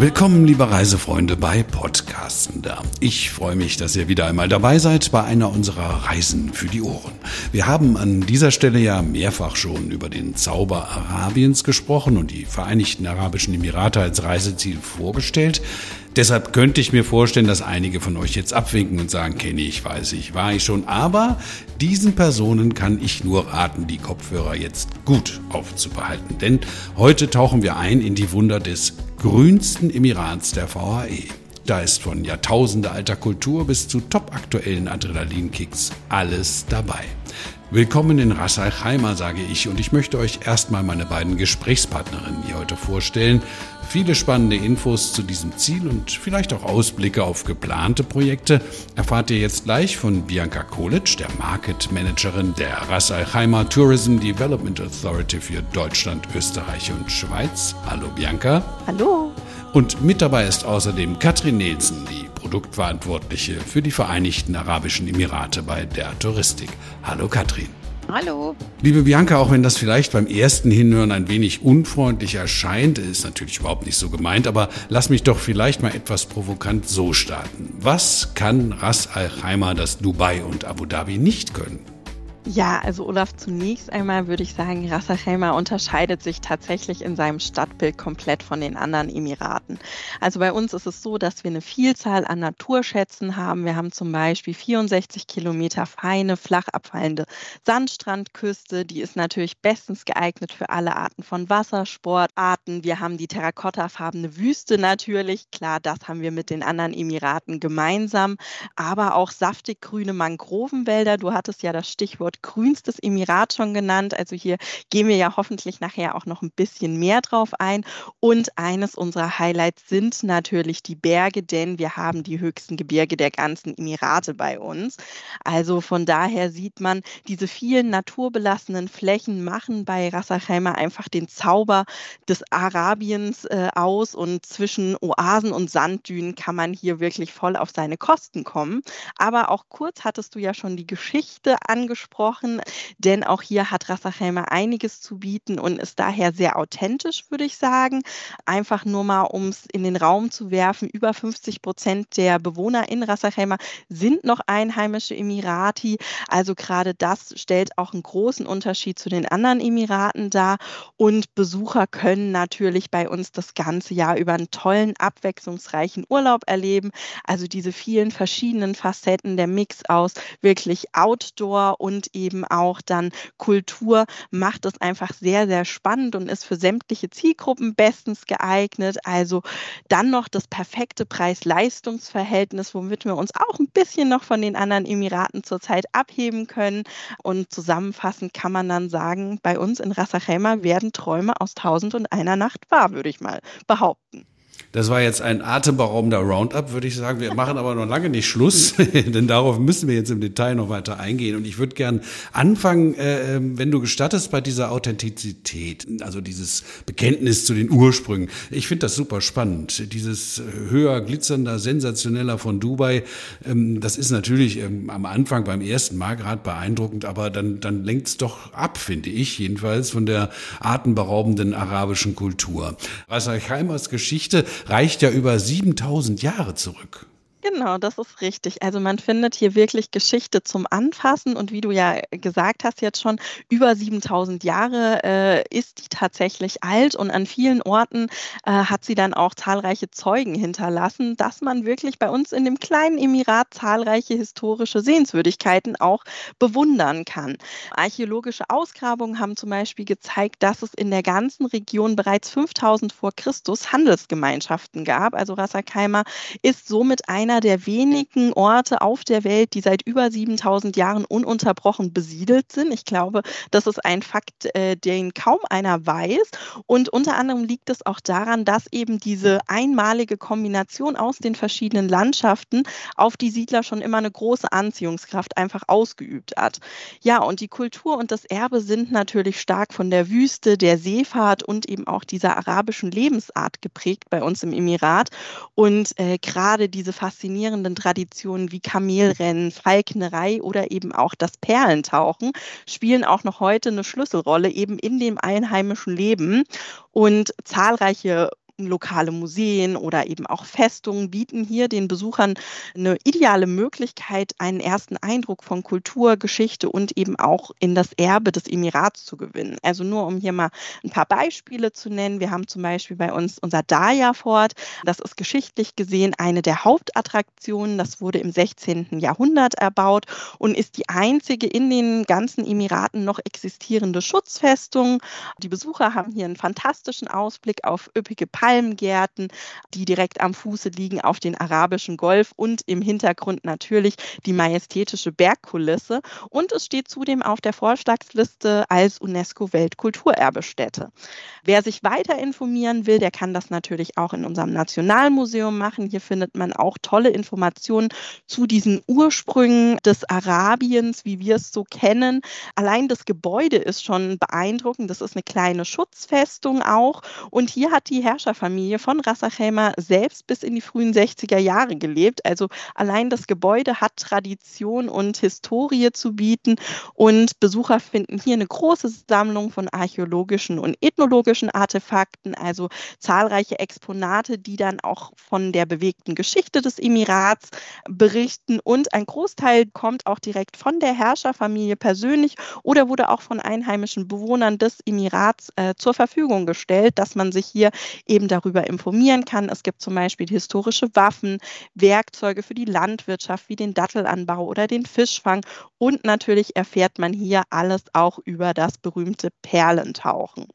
Willkommen, liebe Reisefreunde, bei Podcastender. Ich freue mich, dass ihr wieder einmal dabei seid bei einer unserer Reisen für die Ohren. Wir haben an dieser Stelle ja mehrfach schon über den Zauber Arabiens gesprochen und die Vereinigten Arabischen Emirate als Reiseziel vorgestellt. Deshalb könnte ich mir vorstellen, dass einige von euch jetzt abwinken und sagen, kenne ich, weiß ich, war ich schon. Aber diesen Personen kann ich nur raten, die Kopfhörer jetzt gut aufzubehalten. Denn heute tauchen wir ein in die Wunder des grünsten Emirats der VAE. Da ist von Jahrtausende alter Kultur bis zu topaktuellen Adrenalinkicks alles dabei. Willkommen in Ras Al sage ich, und ich möchte euch erstmal meine beiden Gesprächspartnerinnen hier heute vorstellen. Viele spannende Infos zu diesem Ziel und vielleicht auch Ausblicke auf geplante Projekte erfahrt ihr jetzt gleich von Bianca Kolic, der Market Managerin der Ras Al Tourism Development Authority für Deutschland, Österreich und Schweiz. Hallo Bianca. Hallo. Und mit dabei ist außerdem Katrin Nielsen, die Produktverantwortliche für die Vereinigten Arabischen Emirate bei der Touristik. Hallo Katrin. Hallo. Liebe Bianca, auch wenn das vielleicht beim ersten Hinhören ein wenig unfreundlich erscheint, ist natürlich überhaupt nicht so gemeint, aber lass mich doch vielleicht mal etwas provokant so starten. Was kann Ras Al Khaimah, das Dubai und Abu Dhabi nicht können? Ja, also Olaf, zunächst einmal würde ich sagen, Ras unterscheidet sich tatsächlich in seinem Stadtbild komplett von den anderen Emiraten. Also bei uns ist es so, dass wir eine Vielzahl an Naturschätzen haben. Wir haben zum Beispiel 64 Kilometer feine, flach abfallende Sandstrandküste. Die ist natürlich bestens geeignet für alle Arten von Wassersportarten. Wir haben die terrakottafarbene Wüste natürlich. Klar, das haben wir mit den anderen Emiraten gemeinsam. Aber auch saftig grüne Mangrovenwälder. Du hattest ja das Stichwort grünstes Emirat schon genannt. Also hier gehen wir ja hoffentlich nachher auch noch ein bisschen mehr drauf ein. Und eines unserer Highlights sind natürlich die Berge, denn wir haben die höchsten Gebirge der ganzen Emirate bei uns. Also von daher sieht man, diese vielen naturbelassenen Flächen machen bei Ras einfach den Zauber des Arabiens äh, aus und zwischen Oasen und Sanddünen kann man hier wirklich voll auf seine Kosten kommen. Aber auch kurz hattest du ja schon die Geschichte angesprochen gesprochen, denn auch hier hat Rassachhelmer einiges zu bieten und ist daher sehr authentisch, würde ich sagen. Einfach nur mal, um es in den Raum zu werfen, über 50 Prozent der Bewohner in Rassachhelmer sind noch einheimische Emirati. Also gerade das stellt auch einen großen Unterschied zu den anderen Emiraten dar. Und Besucher können natürlich bei uns das ganze Jahr über einen tollen, abwechslungsreichen Urlaub erleben. Also diese vielen verschiedenen Facetten, der Mix aus wirklich Outdoor und eben auch dann Kultur macht es einfach sehr, sehr spannend und ist für sämtliche Zielgruppen bestens geeignet. Also dann noch das perfekte Preis-Leistungs-Verhältnis, womit wir uns auch ein bisschen noch von den anderen Emiraten zurzeit abheben können. Und zusammenfassend kann man dann sagen, bei uns in Ras werden Träume aus Tausend und einer Nacht wahr, würde ich mal behaupten. Das war jetzt ein atemberaubender Roundup, würde ich sagen. Wir machen aber noch lange nicht Schluss, denn darauf müssen wir jetzt im Detail noch weiter eingehen. Und ich würde gern anfangen, äh, ähm, wenn du gestattest, bei dieser Authentizität, also dieses Bekenntnis zu den Ursprüngen. Ich finde das super spannend. Dieses höher, glitzernder, sensationeller von Dubai, ähm, das ist natürlich ähm, am Anfang beim ersten Mal gerade beeindruckend, aber dann, dann lenkt es doch ab, finde ich jedenfalls, von der atemberaubenden arabischen Kultur. Ras Al Khaimahs Reicht ja über 7000 Jahre zurück. Genau, das ist richtig. Also man findet hier wirklich Geschichte zum Anfassen und wie du ja gesagt hast jetzt schon, über 7000 Jahre äh, ist die tatsächlich alt und an vielen Orten äh, hat sie dann auch zahlreiche Zeugen hinterlassen, dass man wirklich bei uns in dem kleinen Emirat zahlreiche historische Sehenswürdigkeiten auch bewundern kann. Archäologische Ausgrabungen haben zum Beispiel gezeigt, dass es in der ganzen Region bereits 5000 vor Christus Handelsgemeinschaften gab. Also Rassakeimer ist somit einer einer der wenigen Orte auf der Welt, die seit über 7000 Jahren ununterbrochen besiedelt sind. Ich glaube, das ist ein Fakt, äh, den kaum einer weiß. Und unter anderem liegt es auch daran, dass eben diese einmalige Kombination aus den verschiedenen Landschaften auf die Siedler schon immer eine große Anziehungskraft einfach ausgeübt hat. Ja, und die Kultur und das Erbe sind natürlich stark von der Wüste, der Seefahrt und eben auch dieser arabischen Lebensart geprägt bei uns im Emirat. Und äh, gerade diese Faszination faszinierenden Traditionen wie Kamelrennen, Falknerei oder eben auch das Perlentauchen spielen auch noch heute eine Schlüsselrolle eben in dem einheimischen Leben. Und zahlreiche lokale Museen oder eben auch Festungen bieten hier den Besuchern eine ideale Möglichkeit, einen ersten Eindruck von Kultur, Geschichte und eben auch in das Erbe des Emirats zu gewinnen. Also nur um hier mal ein paar Beispiele zu nennen. Wir haben zum Beispiel bei uns unser Daya Fort. Das ist geschichtlich gesehen eine der Hauptattraktionen. Das wurde im 16. Jahrhundert erbaut und ist die einzige in den ganzen Emiraten noch existierende Schutzfestung. Die Besucher haben hier einen fantastischen Ausblick auf üppige Palmgärten, die direkt am Fuße liegen auf den arabischen Golf und im Hintergrund natürlich die majestätische Bergkulisse. Und es steht zudem auf der Vorschlagsliste als UNESCO-Weltkulturerbestätte. Wer sich weiter informieren will, der kann das natürlich auch in unserem Nationalmuseum machen. Hier findet man auch tolle Informationen zu diesen Ursprüngen des Arabiens, wie wir es so kennen. Allein das Gebäude ist schon beeindruckend. Das ist eine kleine Schutzfestung auch. Und hier hat die Herrscherfamilie von Rassachema selbst bis in die frühen 60er Jahre gelebt. Also allein das Gebäude hat Tradition und Historie zu bieten. Und Besucher finden hier eine große Sammlung von archäologischen und ethnologischen Artefakten, also zahlreiche Exponate, die dann auch von der bewegten Geschichte des Emirats berichten. Und ein Großteil kommt auch direkt von der Herrscherfamilie persönlich oder wurde auch von einheimischen Bewohnern des Emirats äh, zur Verfügung gestellt, dass man sich hier eben darüber informieren kann. Es gibt zum Beispiel historische Waffen, Werkzeuge für die Landwirtschaft wie den Dattelanbau oder den Fischfang und natürlich erfährt man hier alles auch über das berühmte Perlentauchen.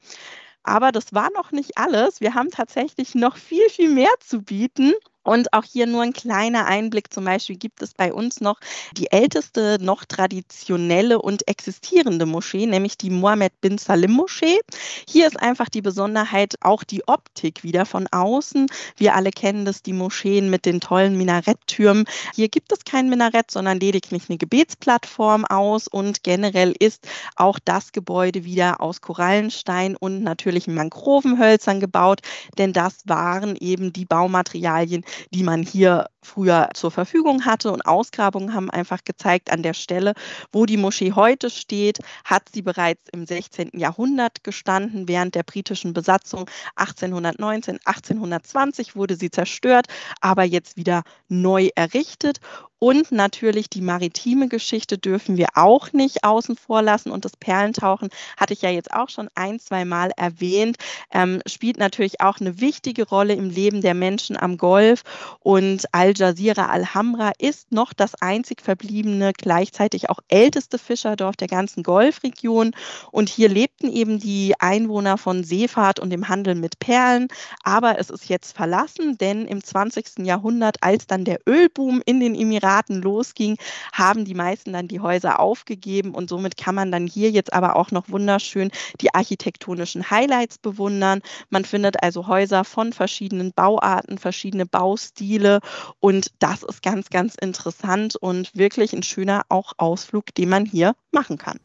Aber das war noch nicht alles. Wir haben tatsächlich noch viel, viel mehr zu bieten. Und auch hier nur ein kleiner Einblick. Zum Beispiel gibt es bei uns noch die älteste noch traditionelle und existierende Moschee, nämlich die Mohammed bin Salim Moschee. Hier ist einfach die Besonderheit auch die Optik wieder von außen. Wir alle kennen das, die Moscheen mit den tollen Minaretttürmen. Hier gibt es kein Minarett, sondern lediglich eine Gebetsplattform aus und generell ist auch das Gebäude wieder aus Korallenstein und natürlichen Mangrovenhölzern gebaut, denn das waren eben die Baumaterialien, die man hier früher zur Verfügung hatte. Und Ausgrabungen haben einfach gezeigt, an der Stelle, wo die Moschee heute steht, hat sie bereits im 16. Jahrhundert gestanden. Während der britischen Besatzung 1819, 1820 wurde sie zerstört, aber jetzt wieder neu errichtet. Und natürlich die maritime Geschichte dürfen wir auch nicht außen vor lassen. Und das Perlentauchen hatte ich ja jetzt auch schon ein, zwei Mal erwähnt, ähm, spielt natürlich auch eine wichtige Rolle im Leben der Menschen am Golf. Und Al Jazeera Alhambra ist noch das einzig verbliebene, gleichzeitig auch älteste Fischerdorf der ganzen Golfregion. Und hier lebten eben die Einwohner von Seefahrt und dem Handel mit Perlen. Aber es ist jetzt verlassen, denn im 20. Jahrhundert, als dann der Ölboom in den Emiraten losging, haben die meisten dann die Häuser aufgegeben und somit kann man dann hier jetzt aber auch noch wunderschön die architektonischen Highlights bewundern. Man findet also Häuser von verschiedenen Bauarten, verschiedene Baustile und das ist ganz, ganz interessant und wirklich ein schöner auch Ausflug, den man hier machen kann.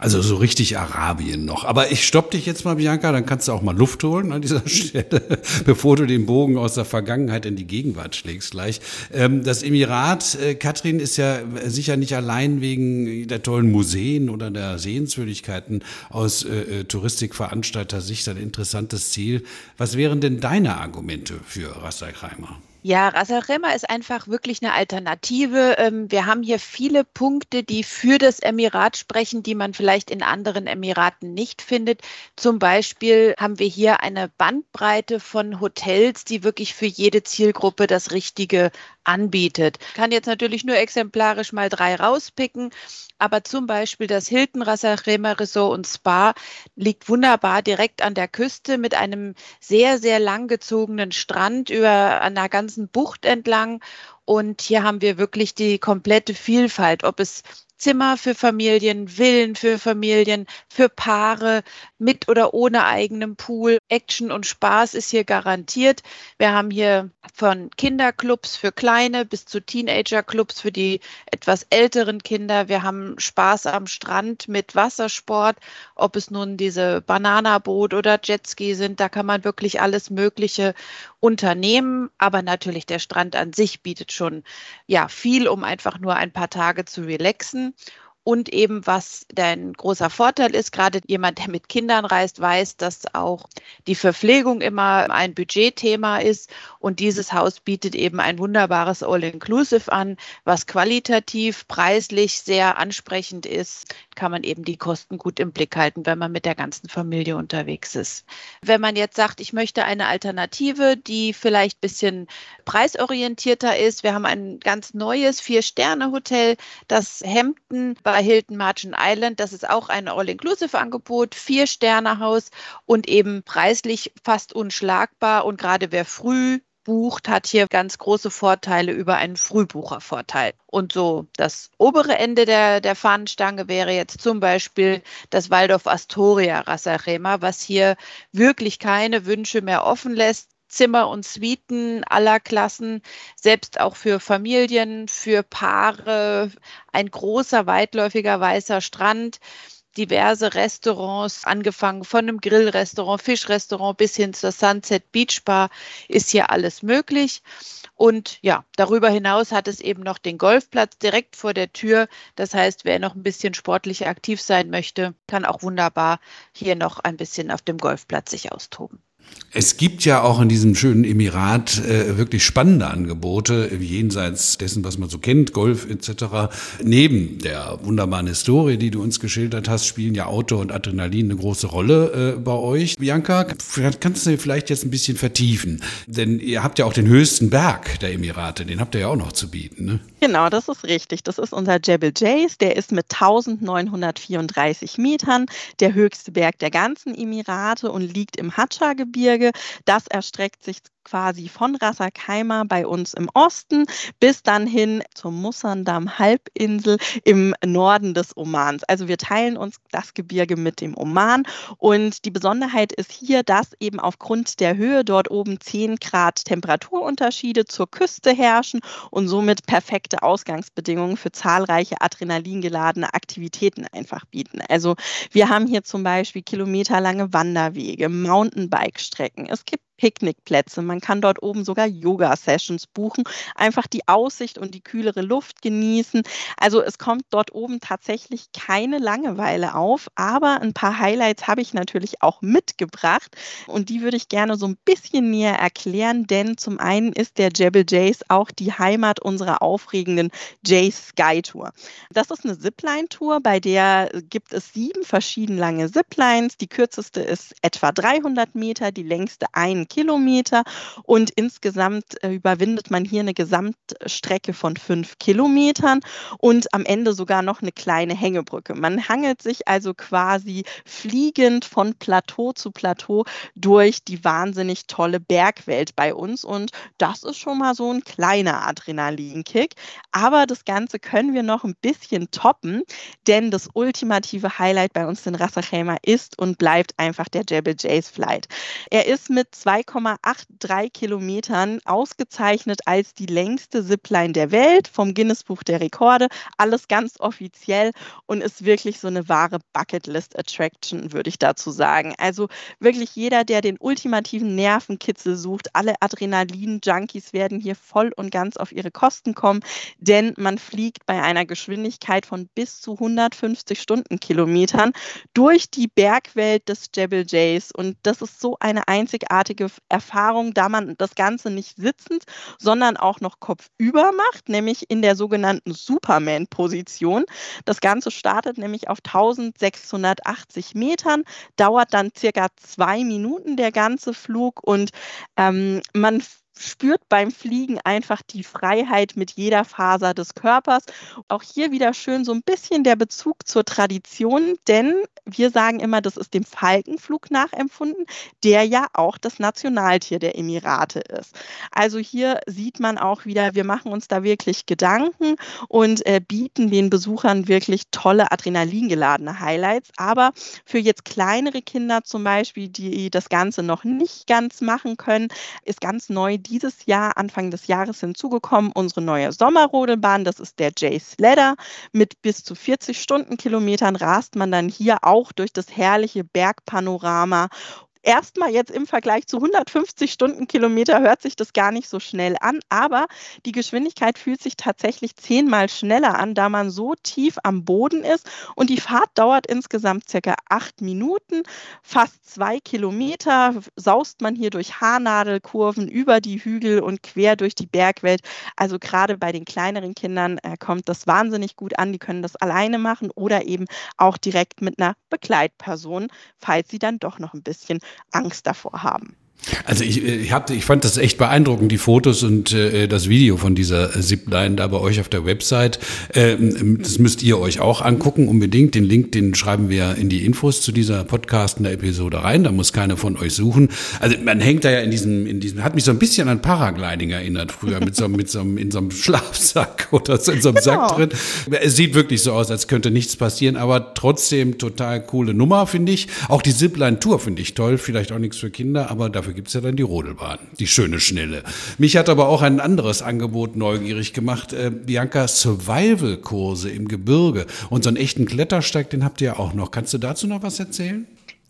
Also so richtig Arabien noch. Aber ich stopp dich jetzt mal, Bianca, dann kannst du auch mal Luft holen an dieser Stelle, bevor du den Bogen aus der Vergangenheit in die Gegenwart schlägst gleich. Ähm, das Emirat, äh, Katrin, ist ja sicher nicht allein wegen der tollen Museen oder der Sehenswürdigkeiten aus äh, äh Touristikveranstalter-Sicht ein interessantes Ziel. Was wären denn deine Argumente für Rassakreimer? Ja, Rasarema ist einfach wirklich eine Alternative. Ähm, wir haben hier viele Punkte, die für das Emirat sprechen, die man vielleicht in anderen Emiraten nicht findet. Zum Beispiel haben wir hier eine Bandbreite von Hotels, die wirklich für jede Zielgruppe das Richtige anbietet. Ich kann jetzt natürlich nur exemplarisch mal drei rauspicken, aber zum Beispiel das Hilton Rasarema Resort und Spa liegt wunderbar direkt an der Küste mit einem sehr, sehr langgezogenen Strand über einer ganzen Bucht entlang. Und hier haben wir wirklich die komplette Vielfalt, ob es Zimmer für Familien, Villen für Familien, für Paare mit oder ohne eigenem Pool. Action und Spaß ist hier garantiert. Wir haben hier von Kinderclubs für Kleine bis zu Teenagerclubs für die etwas älteren Kinder. Wir haben Spaß am Strand mit Wassersport, ob es nun diese Bananaboot oder Jetski sind. Da kann man wirklich alles Mögliche unternehmen. Aber natürlich der Strand an sich bietet schon ja viel, um einfach nur ein paar Tage zu relaxen. Und eben, was dein großer Vorteil ist, gerade jemand, der mit Kindern reist, weiß, dass auch die Verpflegung immer ein Budgetthema ist. Und dieses Haus bietet eben ein wunderbares All-Inclusive an, was qualitativ, preislich sehr ansprechend ist. Kann man eben die Kosten gut im Blick halten, wenn man mit der ganzen Familie unterwegs ist. Wenn man jetzt sagt, ich möchte eine Alternative, die vielleicht ein bisschen preisorientierter ist. Wir haben ein ganz neues Vier-Sterne-Hotel, das Hemden bei Hilton Margin Island. Das ist auch ein All-Inclusive-Angebot, Vier-Sterne-Haus und eben preislich fast unschlagbar. Und gerade wer früh bucht, hat hier ganz große Vorteile über einen Frühbuchervorteil. Und so das obere Ende der, der Fahnenstange wäre jetzt zum Beispiel das Waldorf Astoria Rassarema, was hier wirklich keine Wünsche mehr offen lässt. Zimmer und Suiten aller Klassen, selbst auch für Familien, für Paare, ein großer, weitläufiger weißer Strand diverse Restaurants, angefangen von einem Grillrestaurant, Fischrestaurant bis hin zur Sunset Beach Bar, ist hier alles möglich. Und ja, darüber hinaus hat es eben noch den Golfplatz direkt vor der Tür. Das heißt, wer noch ein bisschen sportlich aktiv sein möchte, kann auch wunderbar hier noch ein bisschen auf dem Golfplatz sich austoben. Es gibt ja auch in diesem schönen Emirat äh, wirklich spannende Angebote, jenseits dessen, was man so kennt, Golf etc. Neben der wunderbaren Historie, die du uns geschildert hast, spielen ja Auto und Adrenalin eine große Rolle äh, bei euch. Bianca, kannst du vielleicht jetzt ein bisschen vertiefen? Denn ihr habt ja auch den höchsten Berg der Emirate, den habt ihr ja auch noch zu bieten. Ne? Genau, das ist richtig. Das ist unser Jebel Jays. Der ist mit 1934 Metern der höchste Berg der ganzen Emirate und liegt im Hatscha-Gebirge. Das erstreckt sich quasi von Ras Al Khaimah bei uns im Osten bis dann hin zur Musandam-Halbinsel im Norden des Omans. Also wir teilen uns das Gebirge mit dem Oman und die Besonderheit ist hier, dass eben aufgrund der Höhe dort oben 10 Grad Temperaturunterschiede zur Küste herrschen und somit perfekte Ausgangsbedingungen für zahlreiche adrenalingeladene Aktivitäten einfach bieten. Also wir haben hier zum Beispiel kilometerlange Wanderwege, Mountainbike-Strecken. Es gibt Picknickplätze. Man kann dort oben sogar Yoga-Sessions buchen, einfach die Aussicht und die kühlere Luft genießen. Also es kommt dort oben tatsächlich keine Langeweile auf, aber ein paar Highlights habe ich natürlich auch mitgebracht und die würde ich gerne so ein bisschen näher erklären, denn zum einen ist der Jebel Jays auch die Heimat unserer aufregenden Jays Sky Tour. Das ist eine Zipline-Tour, bei der gibt es sieben verschieden lange Ziplines. Die kürzeste ist etwa 300 Meter, die längste ein Kilometer und insgesamt äh, überwindet man hier eine Gesamtstrecke von fünf Kilometern und am Ende sogar noch eine kleine Hängebrücke. Man hangelt sich also quasi fliegend von Plateau zu Plateau durch die wahnsinnig tolle Bergwelt bei uns und das ist schon mal so ein kleiner Adrenalinkick. Aber das Ganze können wir noch ein bisschen toppen, denn das ultimative Highlight bei uns in Ras ist und bleibt einfach der Jebel Jays Flight. Er ist mit zwei 2,83 Kilometern ausgezeichnet als die längste Zipline der Welt vom Guinness Buch der Rekorde. Alles ganz offiziell und ist wirklich so eine wahre Bucketlist-Attraction, würde ich dazu sagen. Also wirklich jeder, der den ultimativen Nervenkitzel sucht, alle Adrenalin-Junkies werden hier voll und ganz auf ihre Kosten kommen, denn man fliegt bei einer Geschwindigkeit von bis zu 150 Stundenkilometern durch die Bergwelt des Jebel Jays und das ist so eine einzigartige einmalige Erfahrung, da man das Ganze nicht sitzend, sondern auch noch kopfüber macht, nämlich in der sogenannten Superman-Position. Das Ganze startet nämlich auf 1680 Metern, dauert dann circa zwei Minuten der ganze Flug und ähm, man spürt beim Fliegen einfach die Freiheit mit jeder Faser des Körpers. Auch hier wieder schön so ein bisschen der Bezug zur Tradition, denn wir sagen immer, das ist dem Falkenflug nachempfunden, der ja auch das Nationaltier der Emirate ist. Also hier sieht man auch wieder, wir machen uns da wirklich Gedanken und äh, bieten den Besuchern wirklich tolle adrenalingeladene Highlights. Aber für jetzt kleinere Kinder zum Beispiel, die das Ganze noch nicht ganz machen können, ist ganz neu dieses Jahr, Anfang des Jahres hinzugekommen, unsere neue Sommerrodelbahn. Das ist der J-Sledder. Mit bis zu 40 Stundenkilometern rast man dann hier auch durch das herrliche Bergpanorama erstmal jetzt im Vergleich zu 150 Stundenkilometer hört sich das gar nicht so schnell an, aber die Geschwindigkeit fühlt sich tatsächlich zehnmal schneller an, da man so tief am Boden ist und die Fahrt dauert insgesamt circa acht Minuten, fast zwei Kilometer saust man hier durch Haarnadelkurven über die Hügel und quer durch die Bergwelt. Also gerade bei den kleineren Kindern äh, kommt das wahnsinnig gut an. Die können das alleine machen oder eben auch direkt mit einer Begleitperson, falls sie dann doch noch ein bisschen Angst davor haben. Also ich, ich, hab, ich fand das echt beeindruckend, die Fotos und äh, das Video von dieser Zipline da bei euch auf der Website. Ähm, das müsst ihr euch auch angucken, unbedingt. Den Link, den schreiben wir in die Infos zu dieser Podcast in der Episode rein. Da muss keiner von euch suchen. Also man hängt da ja in diesem, in diesem, hat mich so ein bisschen an Paragliding erinnert früher, mit so, mit so einem, in so einem Schlafsack oder so in so einem genau. Sack drin. Es sieht wirklich so aus, als könnte nichts passieren, aber trotzdem total coole Nummer, finde ich. Auch die Zipline-Tour finde ich toll. Vielleicht auch nichts für Kinder, aber dafür gibt es ja dann die Rodelbahn, die schöne Schnelle. Mich hat aber auch ein anderes Angebot neugierig gemacht. Äh, Bianca, Survival-Kurse im Gebirge und so einen echten Klettersteig, den habt ihr ja auch noch. Kannst du dazu noch was erzählen?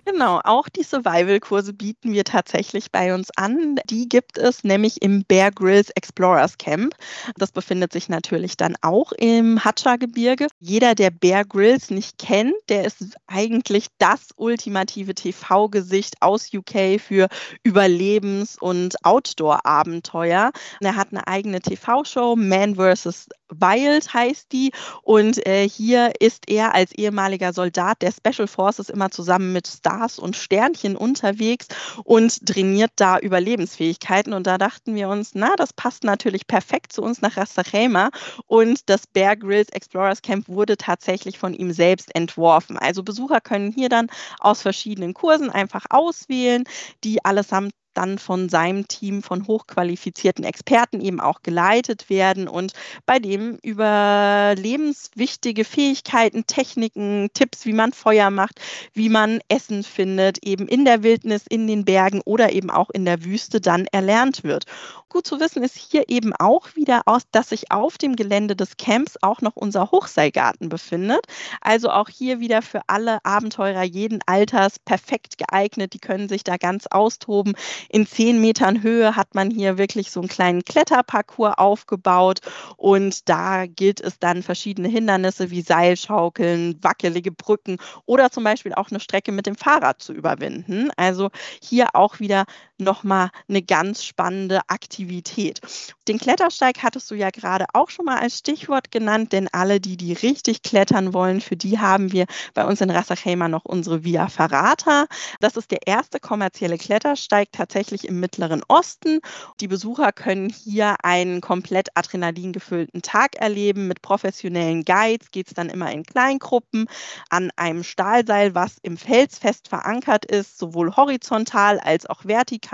Genau, auch die Survival-Kurse bieten wir tatsächlich bei uns an. Die gibt es nämlich im Bear Grylls Explorers Camp. Das befindet sich natürlich dann auch im Hatscha-Gebirge. Jeder, der Bear Grylls nicht kennt, der ist eigentlich das ultimative TV-Gesicht aus UK für Überlebens- und Outdoor-Abenteuer. Er hat eine eigene TV-Show, Man vs. Wild heißt die. Und äh, hier ist er als ehemaliger Soldat der Special Forces immer zusammen mit Stars und Sternchen unterwegs und trainiert da Überlebensfähigkeiten. Und da dachten wir uns, na, das passt natürlich perfekt zu uns nach Rastachema. Und das Bear Grylls Explorers Camp wurde tatsächlich von ihm selbst entworfen. Also Besucher können hier dann aus verschiedenen Kursen einfach auswählen, die allesamt dann von seinem Team von hochqualifizierten Experten eben auch geleitet werden und bei dem über lebenswichtige Fähigkeiten, Techniken, Tipps, wie man Feuer macht, wie man Essen findet, eben in der Wildnis, in den Bergen oder eben auch in der Wüste dann erlernt wird. Gut zu wissen ist hier eben auch wieder aus, dass sich auf dem Gelände des Camps auch noch unser Hochseilgarten befindet. Also auch hier wieder für alle Abenteurer jeden Alters perfekt geeignet. Die können sich da ganz austoben. In zehn Metern Höhe hat man hier wirklich so einen kleinen Kletterparcours aufgebaut und da gilt es dann verschiedene Hindernisse wie Seilschaukeln, wackelige Brücken oder zum Beispiel auch eine Strecke mit dem Fahrrad zu überwinden. Also hier auch wieder nochmal eine ganz spannende Aktivität. Den Klettersteig hattest du ja gerade auch schon mal als Stichwort genannt, denn alle, die die richtig klettern wollen, für die haben wir bei uns in Rassachheimer noch unsere Via Ferrata. Das ist der erste kommerzielle Klettersteig tatsächlich im Mittleren Osten. Die Besucher können hier einen komplett Adrenalin gefüllten Tag erleben. Mit professionellen Guides geht es dann immer in Kleingruppen an einem Stahlseil, was im Fels fest verankert ist, sowohl horizontal als auch vertikal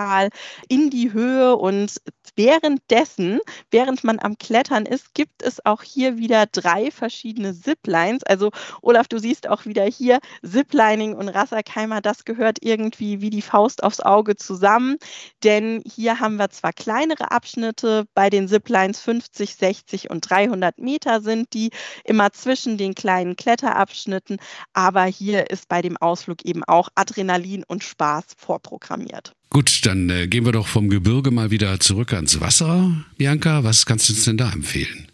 in die Höhe. Und währenddessen, während man am Klettern ist, gibt es auch hier wieder drei verschiedene Ziplines. Also Olaf, du siehst auch wieder hier Ziplining und Rasserkeimer, das gehört irgendwie wie die Faust aufs Auge zusammen. Denn hier haben wir zwar kleinere Abschnitte, bei den Ziplines 50, 60 und 300 Meter sind die immer zwischen den kleinen Kletterabschnitten, aber hier ist bei dem Ausflug eben auch Adrenalin und Spaß vorprogrammiert. Gut, dann äh, gehen wir doch vom Gebirge mal wieder zurück ans Wasser. Bianca, was kannst du uns denn da empfehlen?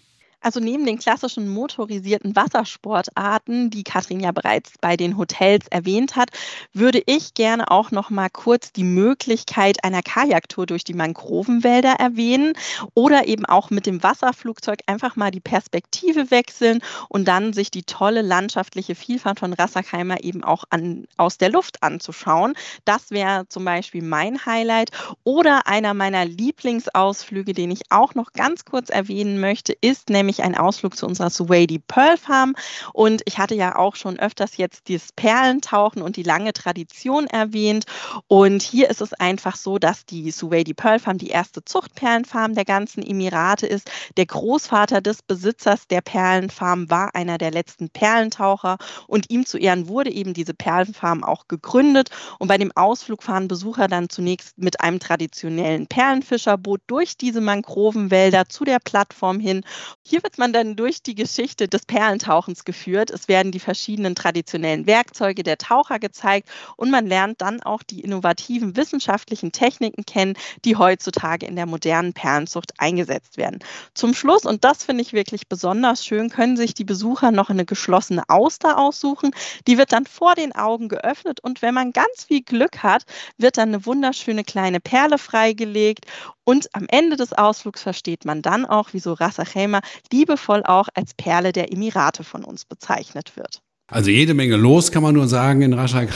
Also neben den klassischen motorisierten Wassersportarten, die Katrin ja bereits bei den Hotels erwähnt hat, würde ich gerne auch noch mal kurz die Möglichkeit einer Kajaktour durch die Mangrovenwälder erwähnen oder eben auch mit dem Wasserflugzeug einfach mal die Perspektive wechseln und dann sich die tolle landschaftliche Vielfalt von Rassakheimer eben auch an, aus der Luft anzuschauen. Das wäre zum Beispiel mein Highlight oder einer meiner Lieblingsausflüge, den ich auch noch ganz kurz erwähnen möchte, ist nämlich nämlich ein Ausflug zu unserer Suwadi Pearl Farm. Und ich hatte ja auch schon öfters jetzt dieses Perlentauchen und die lange Tradition erwähnt. Und hier ist es einfach so, dass die Suwadi Pearl Farm die erste Zuchtperlenfarm der ganzen Emirate ist. Der Großvater des Besitzers der Perlenfarm war einer der letzten Perlentaucher und ihm zu Ehren wurde eben diese Perlenfarm auch gegründet. Und bei dem Ausflug fahren Besucher dann zunächst mit einem traditionellen Perlenfischerboot durch diese Mangrovenwälder zu der Plattform hin. Hier wird man dann durch die Geschichte des Perlentauchens geführt. Es werden die verschiedenen traditionellen Werkzeuge der Taucher gezeigt und man lernt dann auch die innovativen wissenschaftlichen Techniken kennen, die heutzutage in der modernen Perlenzucht eingesetzt werden. Zum Schluss, und das finde ich wirklich besonders schön, können sich die Besucher noch eine geschlossene Auster aussuchen. Die wird dann vor den Augen geöffnet und wenn man ganz viel Glück hat, wird dann eine wunderschöne kleine Perle freigelegt und am Ende des Ausflugs versteht man dann auch, wieso Ras Al Khaimah liebevoll auch als Perle der Emirate von uns bezeichnet wird. Also jede Menge los, kann man nur sagen, in Ras Al.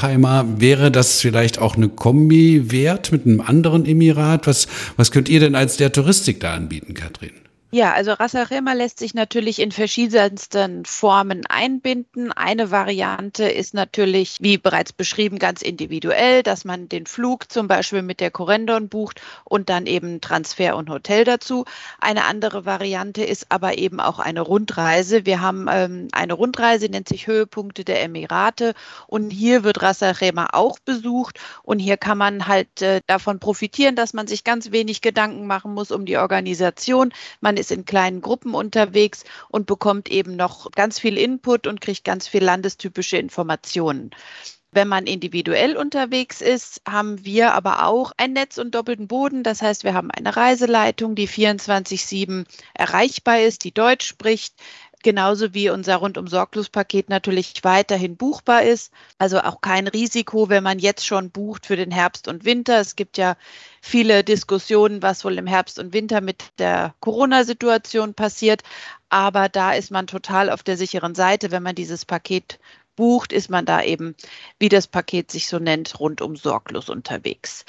Wäre das vielleicht auch eine Kombi wert mit einem anderen Emirat? Was, was könnt ihr denn als der Touristik da anbieten, Katrin? Ja, also Rasarema lässt sich natürlich in verschiedensten Formen einbinden. Eine Variante ist natürlich, wie bereits beschrieben, ganz individuell, dass man den Flug zum Beispiel mit der Corendon bucht und dann eben Transfer und Hotel dazu. Eine andere Variante ist aber eben auch eine Rundreise. Wir haben ähm, eine Rundreise, nennt sich Höhepunkte der Emirate und hier wird Rasarema auch besucht und hier kann man halt äh, davon profitieren, dass man sich ganz wenig Gedanken machen muss um die Organisation. Man ist in kleinen Gruppen unterwegs und bekommt eben noch ganz viel Input und kriegt ganz viel landestypische Informationen. Wenn man individuell unterwegs ist, haben wir aber auch ein Netz und doppelten Boden. Das heißt, wir haben eine Reiseleitung, die 24-7 erreichbar ist, die Deutsch spricht genauso wie unser rundum sorglos Paket natürlich weiterhin buchbar ist. Also auch kein Risiko, wenn man jetzt schon bucht für den Herbst und Winter. Es gibt ja viele Diskussionen, was wohl im Herbst und Winter mit der Corona-Situation passiert. Aber da ist man total auf der sicheren Seite. Wenn man dieses Paket bucht, ist man da eben, wie das Paket sich so nennt, rundum sorglos unterwegs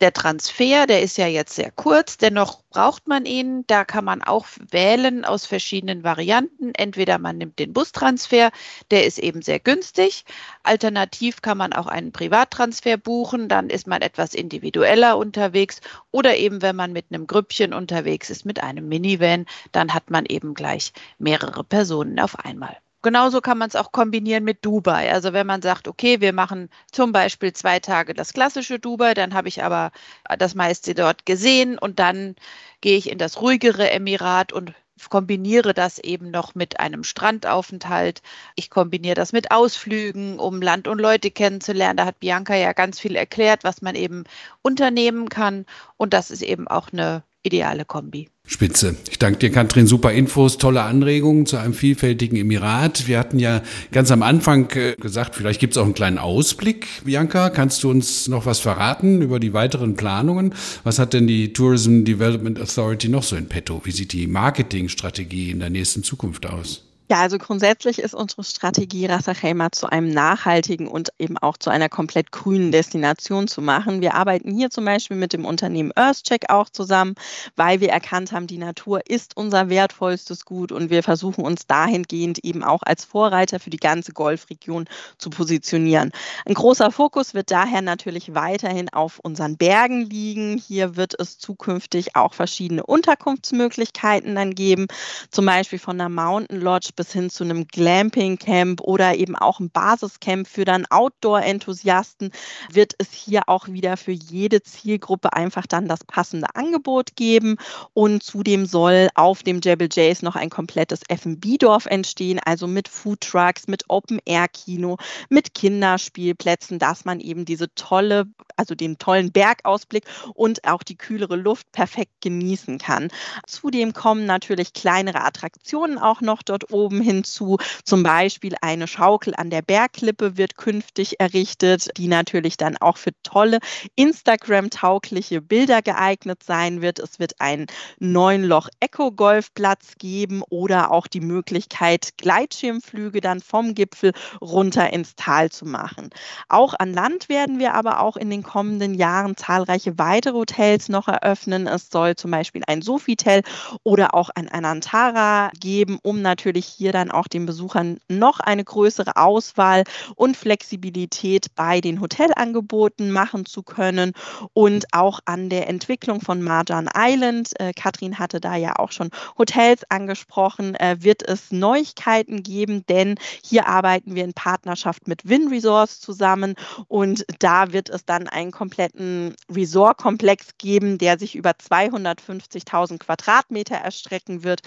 der Transfer, der ist ja jetzt sehr kurz, dennoch braucht man ihn. Da kann man auch wählen aus verschiedenen Varianten. Entweder man nimmt den Bustransfer, der ist eben sehr günstig. Alternativ kann man auch einen Privattransfer buchen, dann ist man etwas individueller unterwegs. Oder eben, wenn man mit einem Grüppchen unterwegs ist, mit einem Minivan, dann hat man eben gleich mehrere Personen auf einmal. Genauso kann man es auch kombinieren mit Dubai. Also wenn man sagt, okay, wir machen zum Beispiel zwei Tage das klassische Dubai, dann habe ich aber das meiste dort gesehen und dann gehe ich in das ruhigere Emirat und kombiniere das eben noch mit einem Strandaufenthalt. Ich kombiniere das mit Ausflügen, um Land und Leute kennenzulernen. Da hat Bianca ja ganz viel erklärt, was man eben unternehmen kann. Und das ist eben auch eine ideale Kombi. Spitze. Ich danke dir, Katrin. Super Infos, tolle Anregungen zu einem vielfältigen Emirat. Wir hatten ja ganz am Anfang äh, gesagt, vielleicht gibt es auch einen kleinen Ausblick. Bianca, kannst du uns noch was verraten über die weiteren Planungen? Was hat denn die Tourism Development Authority noch so in petto? Wie sieht die Marketingstrategie in der nächsten Zukunft aus? Ja, also grundsätzlich ist unsere Strategie, Ras Al zu einem nachhaltigen und eben auch zu einer komplett grünen Destination zu machen. Wir arbeiten hier zum Beispiel mit dem Unternehmen EarthCheck auch zusammen, weil wir erkannt haben, die Natur ist unser wertvollstes Gut und wir versuchen uns dahingehend eben auch als Vorreiter für die ganze Golfregion zu positionieren. Ein großer Fokus wird daher natürlich weiterhin auf unseren Bergen liegen. Hier wird es zukünftig auch verschiedene Unterkunftsmöglichkeiten dann geben, zum Beispiel von der Mountain Lodge bis hin zu einem Glamping-Camp oder eben auch ein Basiscamp für dann Outdoor-Enthusiasten, wird es hier auch wieder für jede Zielgruppe einfach dann das passende Angebot geben. Und zudem soll auf dem Jebel Jays noch ein komplettes F&B-Dorf entstehen, also mit Foodtrucks, mit Open-Air-Kino, mit Kinderspielplätzen, dass man eben diese tolle, also den tollen Bergausblick und auch die kühlere Luft perfekt genießen kann. Zudem kommen natürlich kleinere Attraktionen auch noch dort oben oben hinzu. Zum Beispiel eine Schaukel an der Bergklippe wird künftig errichtet, die natürlich dann auch für tolle Instagram-taugliche Bilder geeignet sein wird. Es wird einen neun Loch Eco-Golfplatz geben oder auch die Möglichkeit, Gleitschirmflüge dann vom Gipfel runter ins Tal zu machen. Auch an Land werden wir aber auch in den kommenden Jahren zahlreiche weitere Hotels noch eröffnen. Es soll zum Beispiel ein Sofitel oder auch ein Anantara geben, um natürlich hier dann auch den Besuchern noch eine größere Auswahl und Flexibilität bei den Hotelangeboten machen zu können und auch an der Entwicklung von Marjan Island. Äh, Katrin hatte da ja auch schon Hotels angesprochen, äh, wird es Neuigkeiten geben, denn hier arbeiten wir in Partnerschaft mit Win Resorts zusammen und da wird es dann einen kompletten Resort-Komplex geben, der sich über 250.000 Quadratmeter erstrecken wird.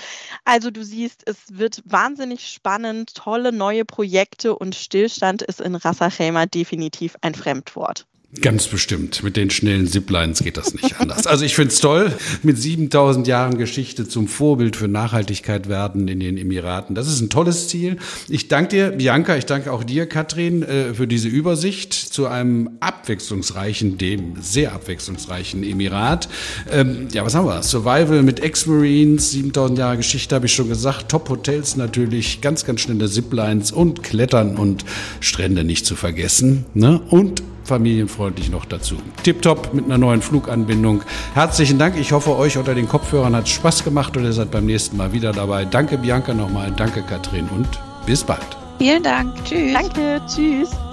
Also du siehst, es wird wahnsinnig spannend, tolle neue Projekte und Stillstand ist in Rassachema definitiv ein Fremdwort. Ganz bestimmt. Mit den schnellen Ziplines geht das nicht anders. Also ich finde es toll, mit 7000 Jahren Geschichte zum Vorbild für Nachhaltigkeit werden in den Emiraten. Das ist ein tolles Ziel. Ich danke dir, Bianca, ich danke auch dir, Katrin, äh, für diese Übersicht zu einem abwechslungsreichen, dem sehr abwechslungsreichen Emirat. Ähm, ja, was haben wir? Survival mit Ex-Marines, 7000 Jahre Geschichte habe ich schon gesagt, Top-Hotels natürlich, ganz, ganz schnelle Ziplines und Klettern und Strände nicht zu vergessen. Ne? Und familienfreundlich noch dazu. Tipptopp mit einer neuen Fluganbindung. Herzlichen Dank. Ich hoffe, euch unter den Kopfhörern hat es Spaß gemacht und ihr seid beim nächsten Mal wieder dabei. Danke Bianca nochmal, danke Katrin und bis bald. Vielen Dank. Tschüss. Danke. Tschüss.